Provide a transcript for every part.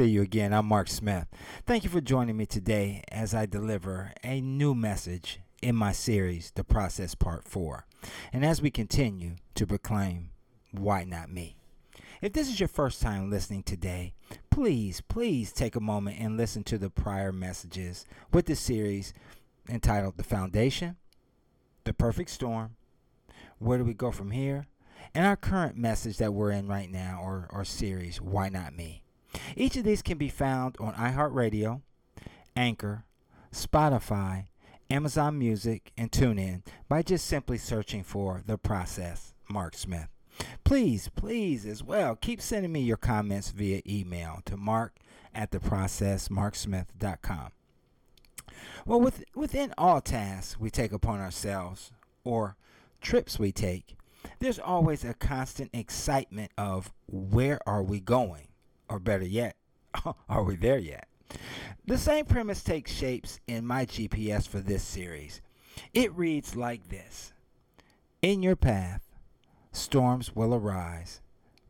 See you again. I'm Mark Smith. Thank you for joining me today as I deliver a new message in my series, The Process Part 4. And as we continue to proclaim, Why Not Me? If this is your first time listening today, please, please take a moment and listen to the prior messages with the series entitled The Foundation, The Perfect Storm, Where Do We Go From Here, and our current message that we're in right now, or, or series, Why Not Me? Each of these can be found on iHeartRadio, Anchor, Spotify, Amazon Music, and TuneIn by just simply searching for The Process, Mark Smith. Please, please, as well, keep sending me your comments via email to mark at theprocessmarksmith.com. Well, with, within all tasks we take upon ourselves or trips we take, there's always a constant excitement of where are we going? Or better yet, are we there yet? The same premise takes shapes in my GPS for this series. It reads like this In your path, storms will arise,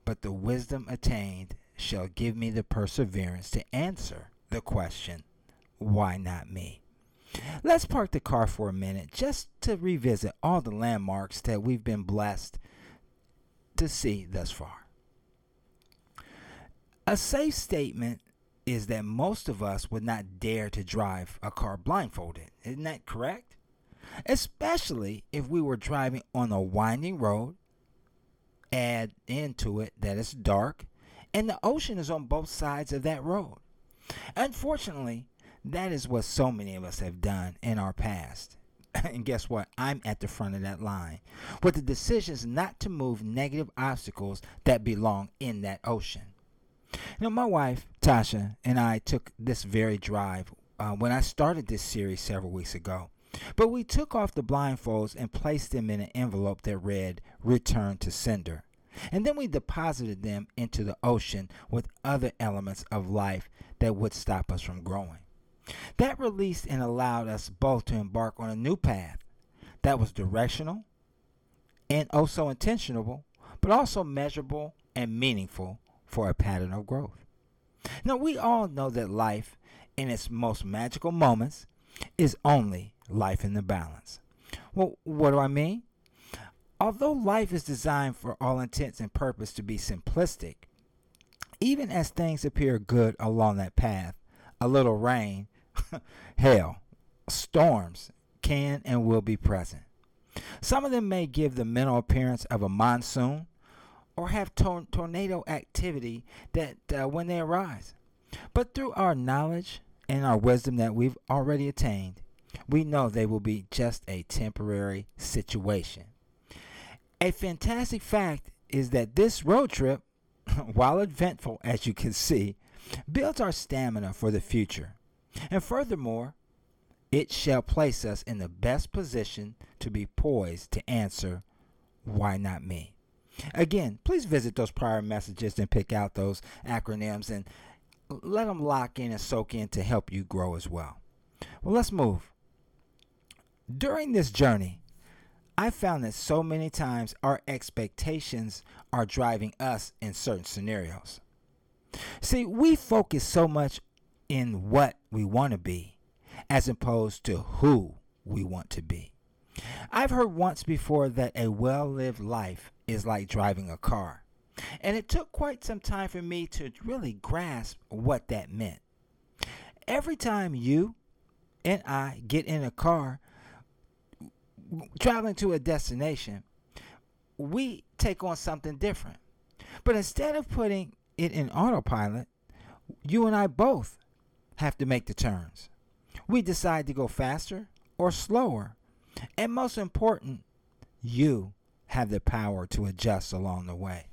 but the wisdom attained shall give me the perseverance to answer the question, Why not me? Let's park the car for a minute just to revisit all the landmarks that we've been blessed to see thus far. A safe statement is that most of us would not dare to drive a car blindfolded. Isn't that correct? Especially if we were driving on a winding road, add into it that it's dark, and the ocean is on both sides of that road. Unfortunately, that is what so many of us have done in our past. and guess what? I'm at the front of that line with the decisions not to move negative obstacles that belong in that ocean. You know, my wife, Tasha, and I took this very drive uh, when I started this series several weeks ago. But we took off the blindfolds and placed them in an envelope that read, Return to Sender. And then we deposited them into the ocean with other elements of life that would stop us from growing. That released and allowed us both to embark on a new path that was directional and also intentional, but also measurable and meaningful for a pattern of growth. Now, we all know that life, in its most magical moments, is only life in the balance. Well, what do I mean? Although life is designed for all intents and purpose to be simplistic, even as things appear good along that path, a little rain hail, storms can and will be present. Some of them may give the mental appearance of a monsoon or have tor- tornado activity that uh, when they arise. But through our knowledge and our wisdom that we've already attained, we know they will be just a temporary situation. A fantastic fact is that this road trip, while eventful as you can see, builds our stamina for the future. And furthermore, it shall place us in the best position to be poised to answer, Why not me? Again, please visit those prior messages and pick out those acronyms and let them lock in and soak in to help you grow as well. Well, let's move. During this journey, I found that so many times our expectations are driving us in certain scenarios. See, we focus so much in what we want to be as opposed to who we want to be. I've heard once before that a well lived life is like driving a car. And it took quite some time for me to really grasp what that meant. Every time you and I get in a car traveling to a destination, we take on something different. But instead of putting it in autopilot, you and I both have to make the turns. We decide to go faster or slower. And most important, you have the power to adjust along the way.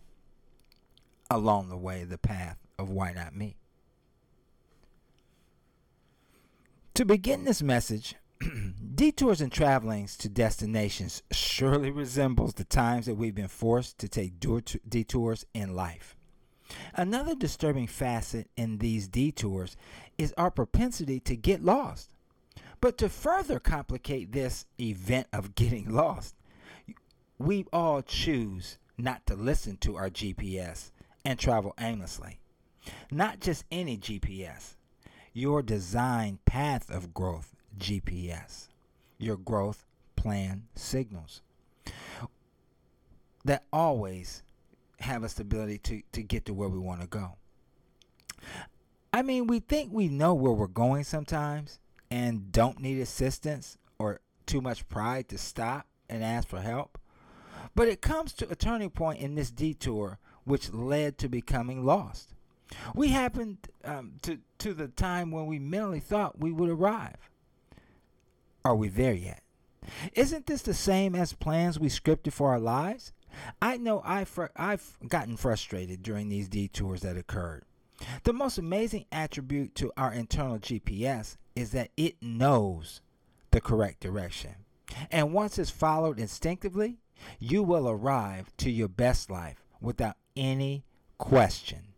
Along the way, the path of why not me. To begin this message, detours and travelings to destinations surely resembles the times that we've been forced to take detours in life. Another disturbing facet in these detours is our propensity to get lost. But to further complicate this event of getting lost, we all choose not to listen to our GPS and travel aimlessly. Not just any GPS, your design path of growth GPS, your growth plan signals that always have a stability to, to get to where we want to go. I mean, we think we know where we're going sometimes and don't need assistance or too much pride to stop and ask for help. But it comes to a turning point in this detour which led to becoming lost. We happened um, to, to the time when we mentally thought we would arrive. Are we there yet? Isn't this the same as plans we scripted for our lives? I know I've, fr- I've gotten frustrated during these detours that occurred. The most amazing attribute to our internal GPS is that it knows the correct direction. And once it's followed instinctively, you will arrive to your best life without any question.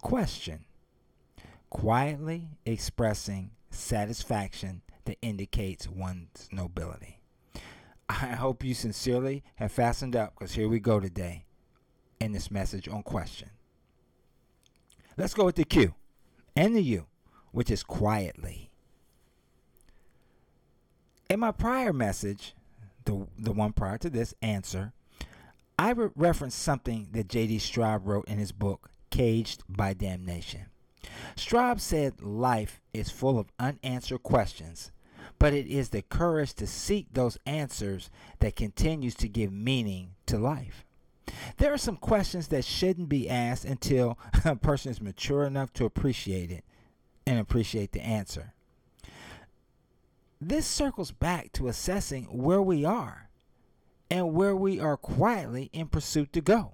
Question. Quietly expressing satisfaction that indicates one's nobility. I hope you sincerely have fastened up because here we go today in this message on question. Let's go with the Q and the U, which is quietly. In my prior message, the, the one prior to this answer, I re- referenced something that J.D. Stroube wrote in his book, Caged by Damnation. Stroube said life is full of unanswered questions, but it is the courage to seek those answers that continues to give meaning to life. There are some questions that shouldn't be asked until a person is mature enough to appreciate it and appreciate the answer. This circles back to assessing where we are and where we are quietly in pursuit to go.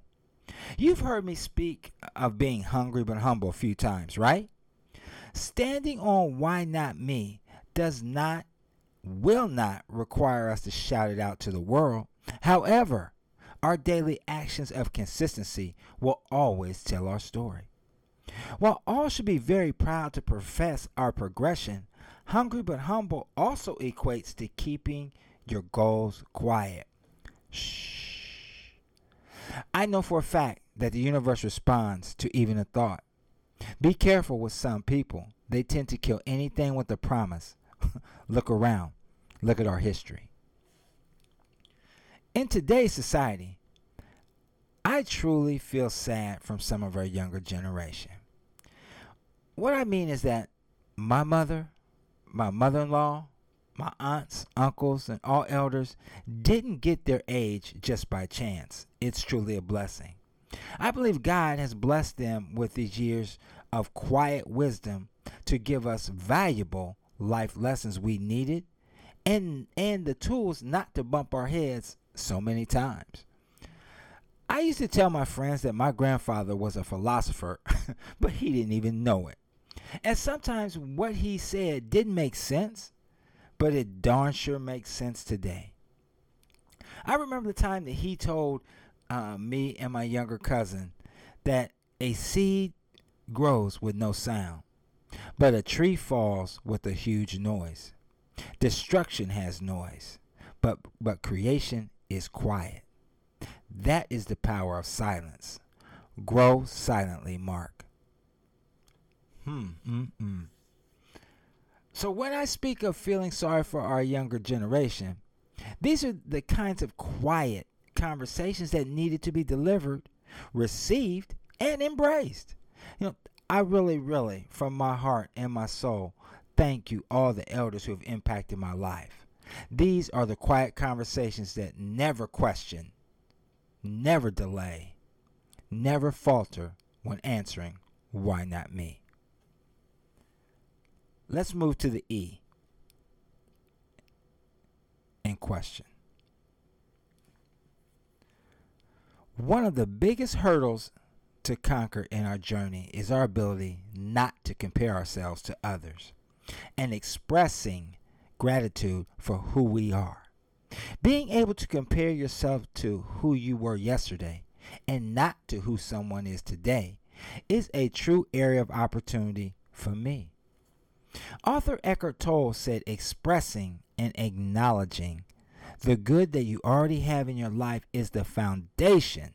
You've heard me speak of being hungry but humble a few times, right? Standing on why not me does not, will not require us to shout it out to the world. However, our daily actions of consistency will always tell our story. While all should be very proud to profess our progression, Hungry but humble also equates to keeping your goals quiet. Shh. I know for a fact that the universe responds to even a thought. Be careful with some people. They tend to kill anything with a promise. Look around. Look at our history. In today's society, I truly feel sad from some of our younger generation. What I mean is that my mother, my mother in law, my aunts, uncles, and all elders didn't get their age just by chance. It's truly a blessing. I believe God has blessed them with these years of quiet wisdom to give us valuable life lessons we needed and and the tools not to bump our heads so many times. I used to tell my friends that my grandfather was a philosopher, but he didn't even know it. And sometimes what he said didn't make sense, but it darn sure makes sense today. I remember the time that he told uh, me and my younger cousin that a seed grows with no sound, but a tree falls with a huge noise. Destruction has noise, but, but creation is quiet. That is the power of silence. Grow silently, Mark. Hmm. Mm-mm. So when I speak of feeling sorry for our younger generation, these are the kinds of quiet conversations that needed to be delivered, received, and embraced. You know, I really, really, from my heart and my soul, thank you, all the elders who have impacted my life. These are the quiet conversations that never question, never delay, never falter when answering, Why not me? Let's move to the E in question. One of the biggest hurdles to conquer in our journey is our ability not to compare ourselves to others and expressing gratitude for who we are. Being able to compare yourself to who you were yesterday and not to who someone is today is a true area of opportunity for me. Author Eckhart Tolle said expressing and acknowledging the good that you already have in your life is the foundation,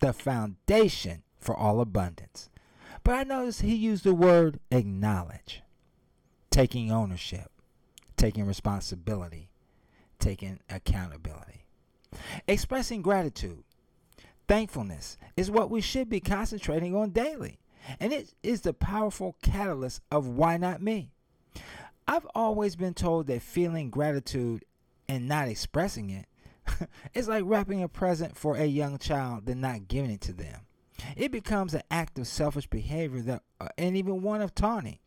the foundation for all abundance. But I noticed he used the word acknowledge, taking ownership, taking responsibility, taking accountability. Expressing gratitude, thankfulness is what we should be concentrating on daily. And it is the powerful catalyst of why not me. I've always been told that feeling gratitude and not expressing it is like wrapping a present for a young child and not giving it to them. It becomes an act of selfish behavior that, uh, and even one of taunting.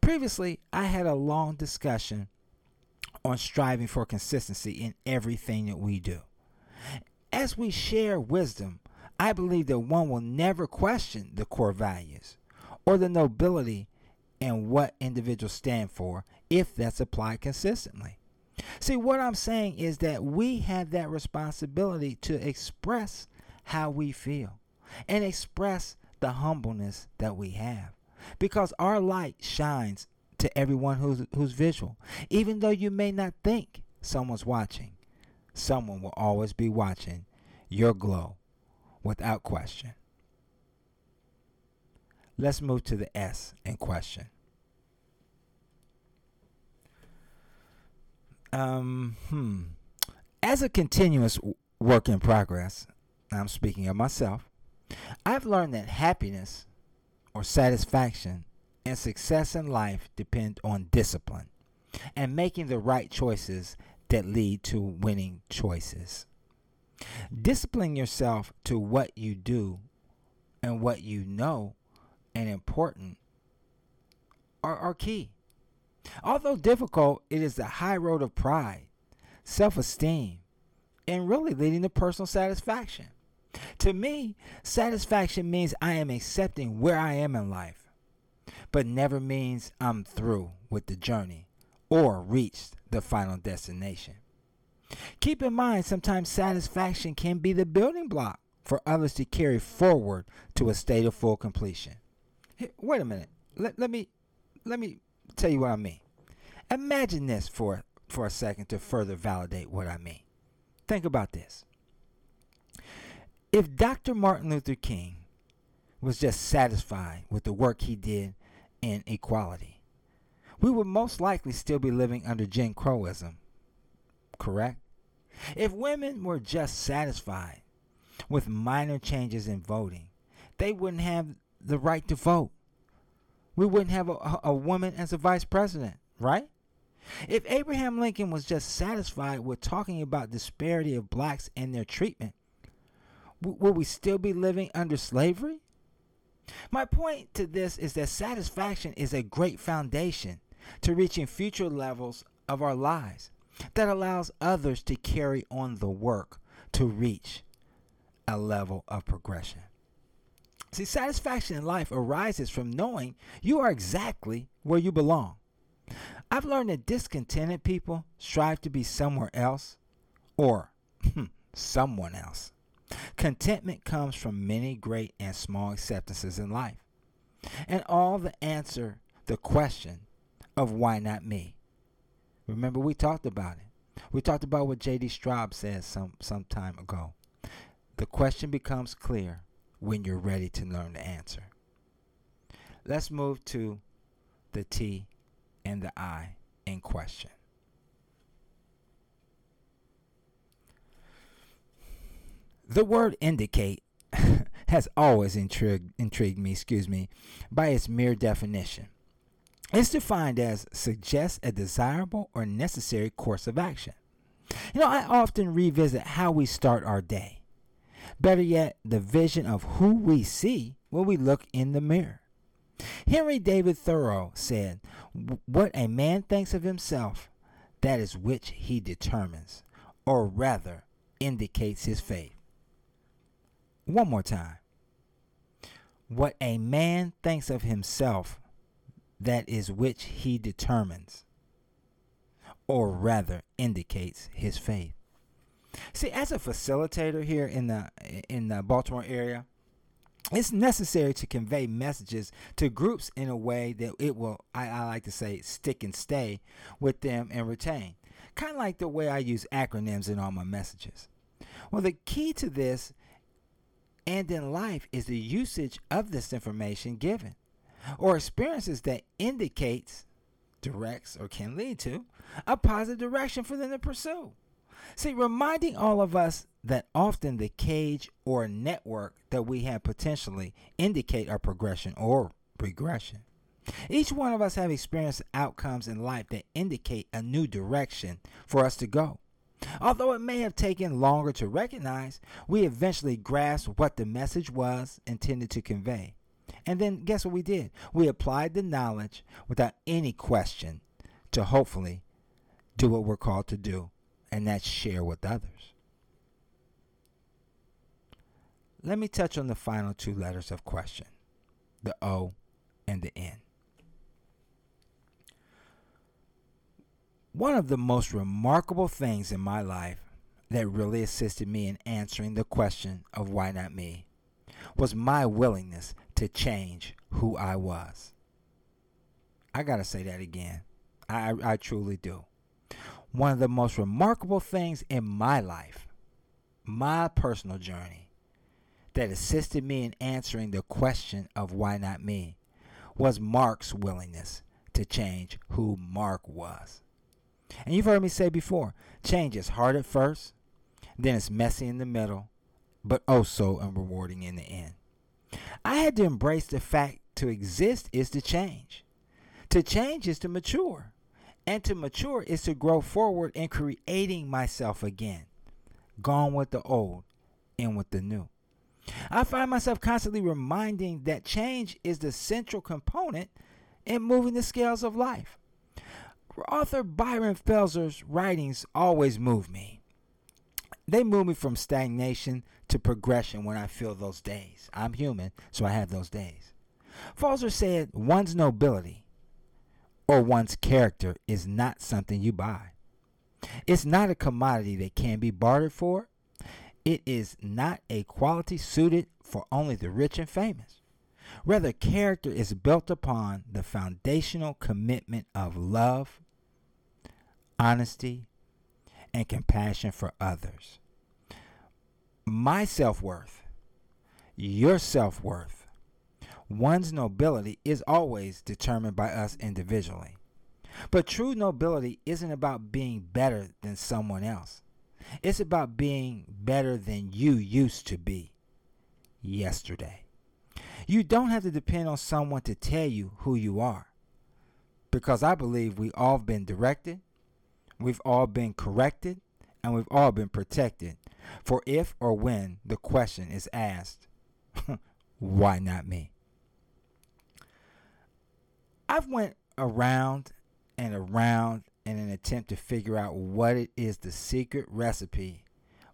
Previously, I had a long discussion on striving for consistency in everything that we do. As we share wisdom, I believe that one will never question the core values or the nobility and what individuals stand for if that's applied consistently. See, what I'm saying is that we have that responsibility to express how we feel and express the humbleness that we have because our light shines to everyone who's, who's visual. Even though you may not think someone's watching, someone will always be watching your glow without question. Let's move to the S in question. Um, hmm. As a continuous work in progress, I'm speaking of myself, I've learned that happiness or satisfaction and success in life depend on discipline and making the right choices that lead to winning choices. Discipline yourself to what you do and what you know and important are, are key. Although difficult, it is the high road of pride, self esteem, and really leading to personal satisfaction. To me, satisfaction means I am accepting where I am in life, but never means I'm through with the journey or reached the final destination. Keep in mind, sometimes satisfaction can be the building block for others to carry forward to a state of full completion. Wait a minute. Let, let me let me tell you what I mean. Imagine this for for a second to further validate what I mean. Think about this. If Dr. Martin Luther King was just satisfied with the work he did in equality, we would most likely still be living under Jim Crowism, correct? If women were just satisfied with minor changes in voting, they wouldn't have the right to vote. We wouldn't have a, a woman as a vice president, right? If Abraham Lincoln was just satisfied with talking about disparity of blacks and their treatment, w- will we still be living under slavery? My point to this is that satisfaction is a great foundation to reaching future levels of our lives that allows others to carry on the work to reach a level of progression. See, satisfaction in life arises from knowing you are exactly where you belong. I've learned that discontented people strive to be somewhere else or hmm, someone else. Contentment comes from many great and small acceptances in life. And all the answer the question of why not me. Remember we talked about it. We talked about what J.D. Stroube said some some time ago. The question becomes clear when you're ready to learn the answer. Let's move to the T and the I in question. The word indicate has always intrigued, intrigued me, excuse me, by its mere definition. It's defined as suggests a desirable or necessary course of action. You know, I often revisit how we start our day. Better yet, the vision of who we see when we look in the mirror. Henry David Thoreau said, What a man thinks of himself, that is which he determines, or rather indicates his faith. One more time. What a man thinks of himself, that is which he determines, or rather indicates his faith. See, as a facilitator here in the in the Baltimore area, it's necessary to convey messages to groups in a way that it will, I, I like to say, stick and stay with them and retain. Kind of like the way I use acronyms in all my messages. Well, the key to this and in life is the usage of this information given or experiences that indicates directs or can lead to a positive direction for them to pursue. See, reminding all of us that often the cage or network that we have potentially indicate our progression or regression. Each one of us have experienced outcomes in life that indicate a new direction for us to go. Although it may have taken longer to recognize, we eventually grasped what the message was intended to convey. And then guess what we did? We applied the knowledge without any question to hopefully do what we're called to do, and that's share with others. Let me touch on the final two letters of question the O and the N. One of the most remarkable things in my life that really assisted me in answering the question of why not me was my willingness to change who I was. I got to say that again. I, I truly do. One of the most remarkable things in my life, my personal journey, that assisted me in answering the question of why not me was Mark's willingness to change who Mark was. And you've heard me say before change is hard at first, then it's messy in the middle, but oh unrewarding in the end. I had to embrace the fact to exist is to change. To change is to mature. And to mature is to grow forward in creating myself again. Gone with the old, in with the new. I find myself constantly reminding that change is the central component in moving the scales of life. Author Byron Felser's writings always move me. They move me from stagnation to progression when I feel those days. I'm human, so I have those days. Felser said one's nobility or one's character is not something you buy. It's not a commodity that can be bartered for. It is not a quality suited for only the rich and famous. Rather, character is built upon the foundational commitment of love, honesty, and compassion for others. My self worth, your self worth, one's nobility is always determined by us individually. But true nobility isn't about being better than someone else. It's about being better than you used to be yesterday. You don't have to depend on someone to tell you who you are. Because I believe we all have been directed, We've all been corrected and we've all been protected. For if or when the question is asked, why not me? I've went around and around in an attempt to figure out what it is the secret recipe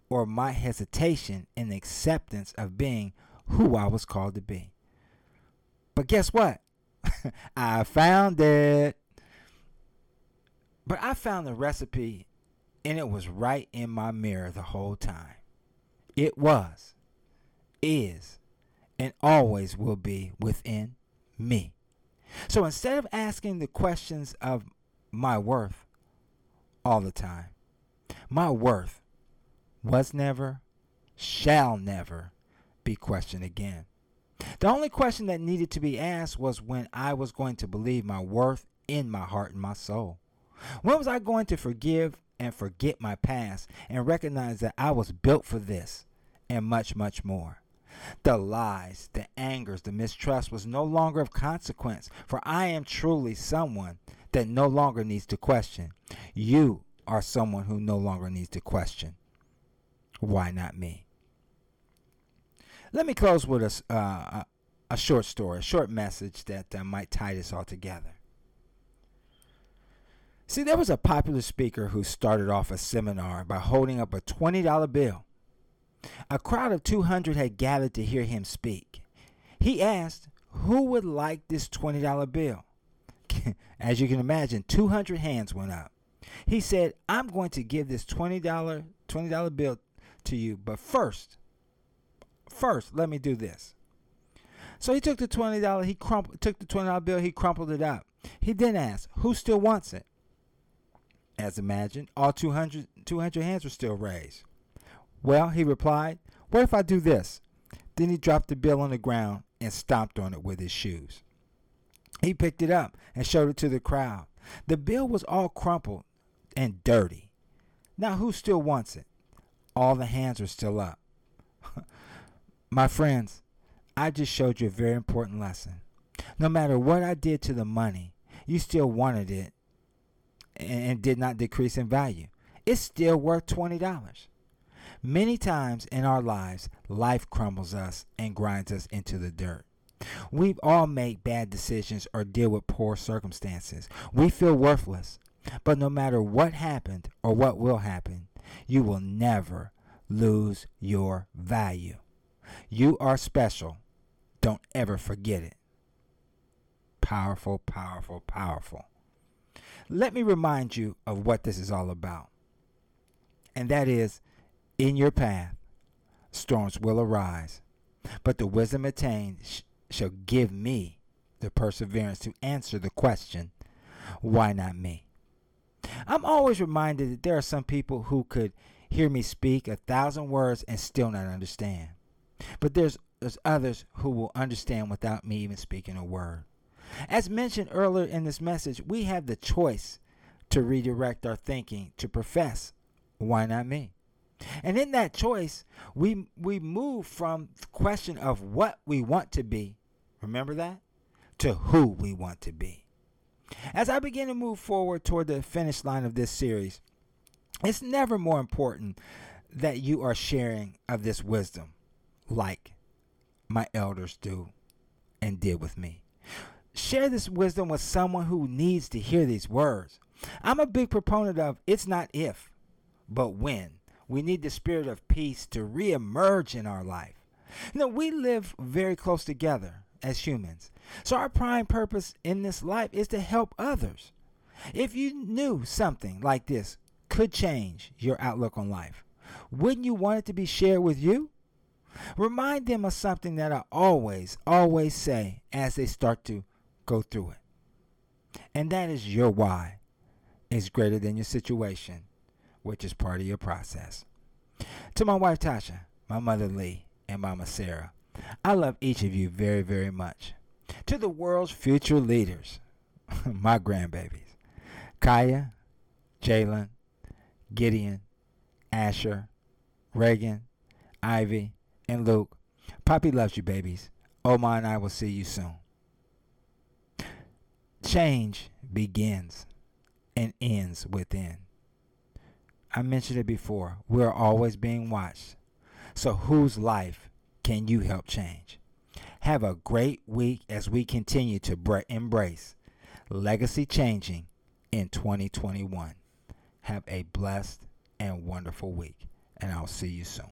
or my hesitation in acceptance of being who I was called to be. But guess what? I found it. But I found the recipe and it was right in my mirror the whole time. It was, is, and always will be within me. So instead of asking the questions of my worth all the time, my worth was never, shall never be questioned again. The only question that needed to be asked was when I was going to believe my worth in my heart and my soul. When was I going to forgive and forget my past and recognize that I was built for this and much, much more? The lies, the angers, the mistrust was no longer of consequence, for I am truly someone that no longer needs to question. You are someone who no longer needs to question. Why not me? Let me close with a, uh, a short story, a short message that uh, might tie this all together. See, there was a popular speaker who started off a seminar by holding up a $20 bill. A crowd of 200 had gathered to hear him speak. He asked, Who would like this $20 bill? As you can imagine, 200 hands went up. He said, I'm going to give this $20, $20 bill to you, but first, first, let me do this. So he took the $20, he crumpled, took the $20 bill, he crumpled it up. He then asked, Who still wants it? As imagined, all 200, 200 hands were still raised. Well, he replied, what if I do this? Then he dropped the bill on the ground and stomped on it with his shoes. He picked it up and showed it to the crowd. The bill was all crumpled and dirty. Now, who still wants it? All the hands were still up. My friends, I just showed you a very important lesson. No matter what I did to the money, you still wanted it and did not decrease in value. It's still worth $20. Many times in our lives, life crumbles us and grinds us into the dirt. We've all made bad decisions or deal with poor circumstances. We feel worthless. But no matter what happened or what will happen, you will never lose your value. You are special. Don't ever forget it. Powerful, powerful, powerful. Let me remind you of what this is all about. And that is in your path, storms will arise, but the wisdom attained sh- shall give me the perseverance to answer the question, why not me? I'm always reminded that there are some people who could hear me speak a thousand words and still not understand. But there's, there's others who will understand without me even speaking a word. As mentioned earlier in this message, we have the choice to redirect our thinking to profess, why not me? And in that choice, we we move from the question of what we want to be, remember that, to who we want to be. As I begin to move forward toward the finish line of this series, it's never more important that you are sharing of this wisdom like my elders do and did with me. Share this wisdom with someone who needs to hear these words. I'm a big proponent of it's not if, but when. We need the spirit of peace to reemerge in our life. Know, we live very close together as humans. So our prime purpose in this life is to help others. If you knew something like this could change your outlook on life, wouldn't you want it to be shared with you? Remind them of something that I always, always say as they start to go through it. And that is your why is greater than your situation, which is part of your process. To my wife Tasha, my mother Lee, and Mama Sarah, I love each of you very, very much. To the world's future leaders, my grandbabies, Kaya, Jalen, Gideon, Asher, Reagan, Ivy, and Luke, Poppy loves you, babies. Oma and I will see you soon. Change begins and ends within. I mentioned it before. We're always being watched. So, whose life can you help change? Have a great week as we continue to embrace legacy changing in 2021. Have a blessed and wonderful week, and I'll see you soon.